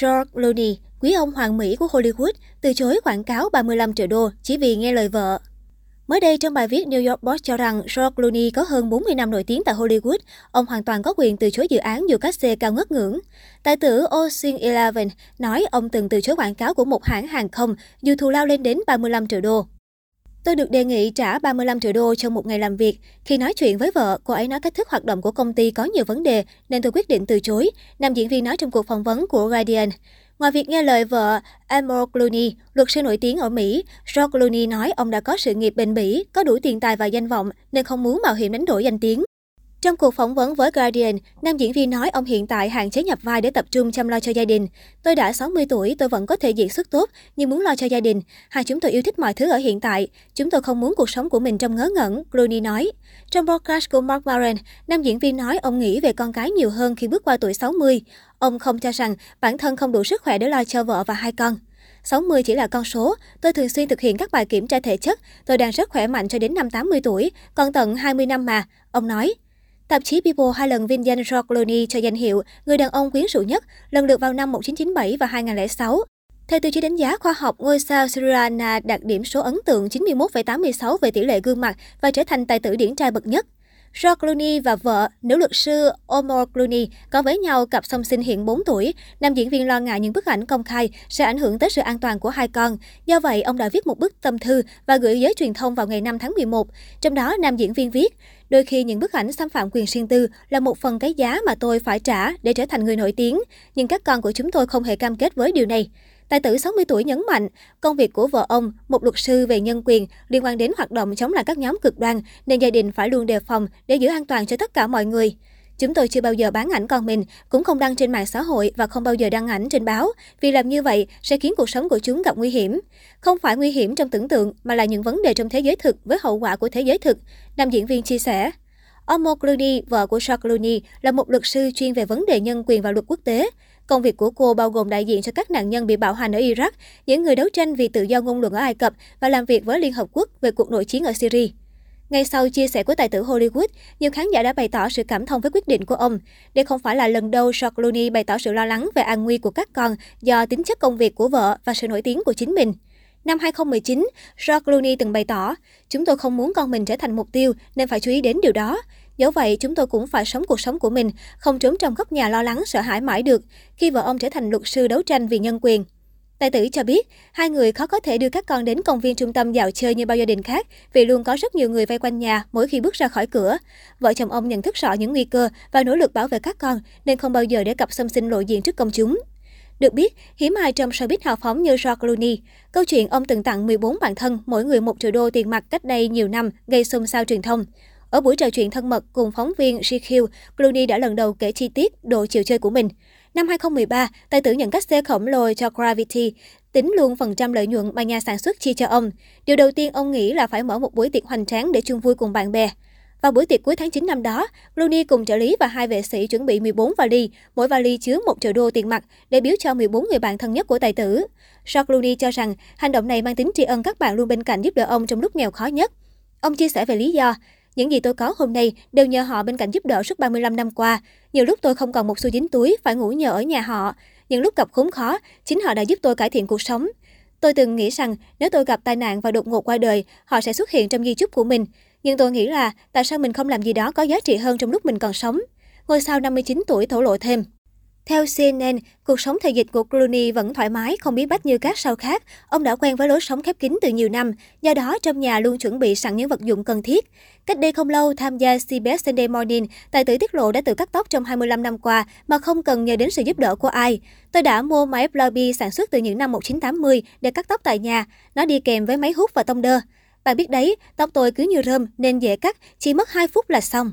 George Clooney, quý ông hoàng Mỹ của Hollywood, từ chối quảng cáo 35 triệu đô chỉ vì nghe lời vợ. Mới đây, trong bài viết New York Post cho rằng George Clooney có hơn 40 năm nổi tiếng tại Hollywood, ông hoàn toàn có quyền từ chối dự án dù các xe cao ngất ngưỡng. Tài tử Ocean Eleven nói ông từng từ chối quảng cáo của một hãng hàng không dù thù lao lên đến 35 triệu đô. Tôi được đề nghị trả 35 triệu đô trong một ngày làm việc. Khi nói chuyện với vợ, cô ấy nói cách thức hoạt động của công ty có nhiều vấn đề, nên tôi quyết định từ chối, nam diễn viên nói trong cuộc phỏng vấn của Guardian. Ngoài việc nghe lời vợ Emerald Clooney, luật sư nổi tiếng ở Mỹ, George Clooney nói ông đã có sự nghiệp bền bỉ, có đủ tiền tài và danh vọng nên không muốn mạo hiểm đánh đổi danh tiếng. Trong cuộc phỏng vấn với Guardian, nam diễn viên nói ông hiện tại hạn chế nhập vai để tập trung chăm lo cho gia đình. Tôi đã 60 tuổi, tôi vẫn có thể diễn xuất tốt, nhưng muốn lo cho gia đình. Hai chúng tôi yêu thích mọi thứ ở hiện tại. Chúng tôi không muốn cuộc sống của mình trong ngớ ngẩn, Clooney nói. Trong podcast của Mark Maron, nam diễn viên nói ông nghĩ về con cái nhiều hơn khi bước qua tuổi 60. Ông không cho rằng bản thân không đủ sức khỏe để lo cho vợ và hai con. 60 chỉ là con số. Tôi thường xuyên thực hiện các bài kiểm tra thể chất. Tôi đang rất khỏe mạnh cho đến năm 80 tuổi, còn tận 20 năm mà. Ông nói. Tạp chí People hai lần vinh danh George Clooney cho danh hiệu người đàn ông quyến rũ nhất, lần lượt vào năm 1997 và 2006. Theo tiêu chí đánh giá khoa học, ngôi sao Siriana đạt điểm số ấn tượng 91,86 về tỷ lệ gương mặt và trở thành tài tử điển trai bậc nhất. George Clooney và vợ, nữ luật sư Omar Clooney có với nhau cặp song sinh hiện 4 tuổi. Nam diễn viên lo ngại những bức ảnh công khai sẽ ảnh hưởng tới sự an toàn của hai con. Do vậy, ông đã viết một bức tâm thư và gửi giới truyền thông vào ngày 5 tháng 11. Trong đó, nam diễn viên viết, Đôi khi những bức ảnh xâm phạm quyền riêng tư là một phần cái giá mà tôi phải trả để trở thành người nổi tiếng, nhưng các con của chúng tôi không hề cam kết với điều này. Tài tử 60 tuổi nhấn mạnh, công việc của vợ ông, một luật sư về nhân quyền, liên quan đến hoạt động chống lại các nhóm cực đoan, nên gia đình phải luôn đề phòng để giữ an toàn cho tất cả mọi người. Chúng tôi chưa bao giờ bán ảnh con mình, cũng không đăng trên mạng xã hội và không bao giờ đăng ảnh trên báo, vì làm như vậy sẽ khiến cuộc sống của chúng gặp nguy hiểm. Không phải nguy hiểm trong tưởng tượng, mà là những vấn đề trong thế giới thực với hậu quả của thế giới thực, nam diễn viên chia sẻ. Omo Clooney, vợ của George Clooney, là một luật sư chuyên về vấn đề nhân quyền và luật quốc tế. Công việc của cô bao gồm đại diện cho các nạn nhân bị bạo hành ở Iraq, những người đấu tranh vì tự do ngôn luận ở Ai Cập và làm việc với Liên Hợp Quốc về cuộc nội chiến ở Syria. Ngay sau chia sẻ của tài tử Hollywood, nhiều khán giả đã bày tỏ sự cảm thông với quyết định của ông. Đây không phải là lần đầu George Clooney bày tỏ sự lo lắng về an nguy của các con do tính chất công việc của vợ và sự nổi tiếng của chính mình. Năm 2019, George Clooney từng bày tỏ, chúng tôi không muốn con mình trở thành mục tiêu nên phải chú ý đến điều đó. Dẫu vậy, chúng tôi cũng phải sống cuộc sống của mình, không trốn trong góc nhà lo lắng sợ hãi mãi được khi vợ ông trở thành luật sư đấu tranh vì nhân quyền. Tài tử cho biết, hai người khó có thể đưa các con đến công viên trung tâm dạo chơi như bao gia đình khác vì luôn có rất nhiều người vây quanh nhà mỗi khi bước ra khỏi cửa. Vợ chồng ông nhận thức rõ những nguy cơ và nỗ lực bảo vệ các con nên không bao giờ để cặp xâm sinh lộ diện trước công chúng. Được biết, hiếm ai trong showbiz hào phóng như George Clooney. Câu chuyện ông từng tặng 14 bạn thân, mỗi người 1 triệu đô tiền mặt cách đây nhiều năm, gây xôn xao truyền thông. Ở buổi trò chuyện thân mật cùng phóng viên GQ, Clooney đã lần đầu kể chi tiết độ chiều chơi của mình. Năm 2013, tài tử nhận cách xe khổng lồ cho Gravity, tính luôn phần trăm lợi nhuận mà nhà sản xuất chi cho ông. Điều đầu tiên ông nghĩ là phải mở một buổi tiệc hoành tráng để chung vui cùng bạn bè. Vào buổi tiệc cuối tháng 9 năm đó, Clooney cùng trợ lý và hai vệ sĩ chuẩn bị 14 vali, mỗi vali chứa 1 triệu đô tiền mặt để biếu cho 14 người bạn thân nhất của tài tử. George Clooney cho rằng hành động này mang tính tri ân các bạn luôn bên cạnh giúp đỡ ông trong lúc nghèo khó nhất. Ông chia sẻ về lý do, những gì tôi có hôm nay đều nhờ họ bên cạnh giúp đỡ suốt 35 năm qua. Nhiều lúc tôi không còn một xu dính túi, phải ngủ nhờ ở nhà họ. Những lúc gặp khốn khó, chính họ đã giúp tôi cải thiện cuộc sống. Tôi từng nghĩ rằng nếu tôi gặp tai nạn và đột ngột qua đời, họ sẽ xuất hiện trong di chúc của mình. Nhưng tôi nghĩ là tại sao mình không làm gì đó có giá trị hơn trong lúc mình còn sống? Ngôi sao 59 tuổi thổ lộ thêm. Theo CNN, cuộc sống thời dịch của Clooney vẫn thoải mái, không bí bách như các sao khác. Ông đã quen với lối sống khép kín từ nhiều năm, do đó trong nhà luôn chuẩn bị sẵn những vật dụng cần thiết. Cách đây không lâu, tham gia CBS Sunday Morning, tài tử tiết lộ đã tự cắt tóc trong 25 năm qua mà không cần nhờ đến sự giúp đỡ của ai. Tôi đã mua máy Blobby sản xuất từ những năm 1980 để cắt tóc tại nhà. Nó đi kèm với máy hút và tông đơ. Bạn biết đấy, tóc tôi cứ như rơm nên dễ cắt, chỉ mất 2 phút là xong.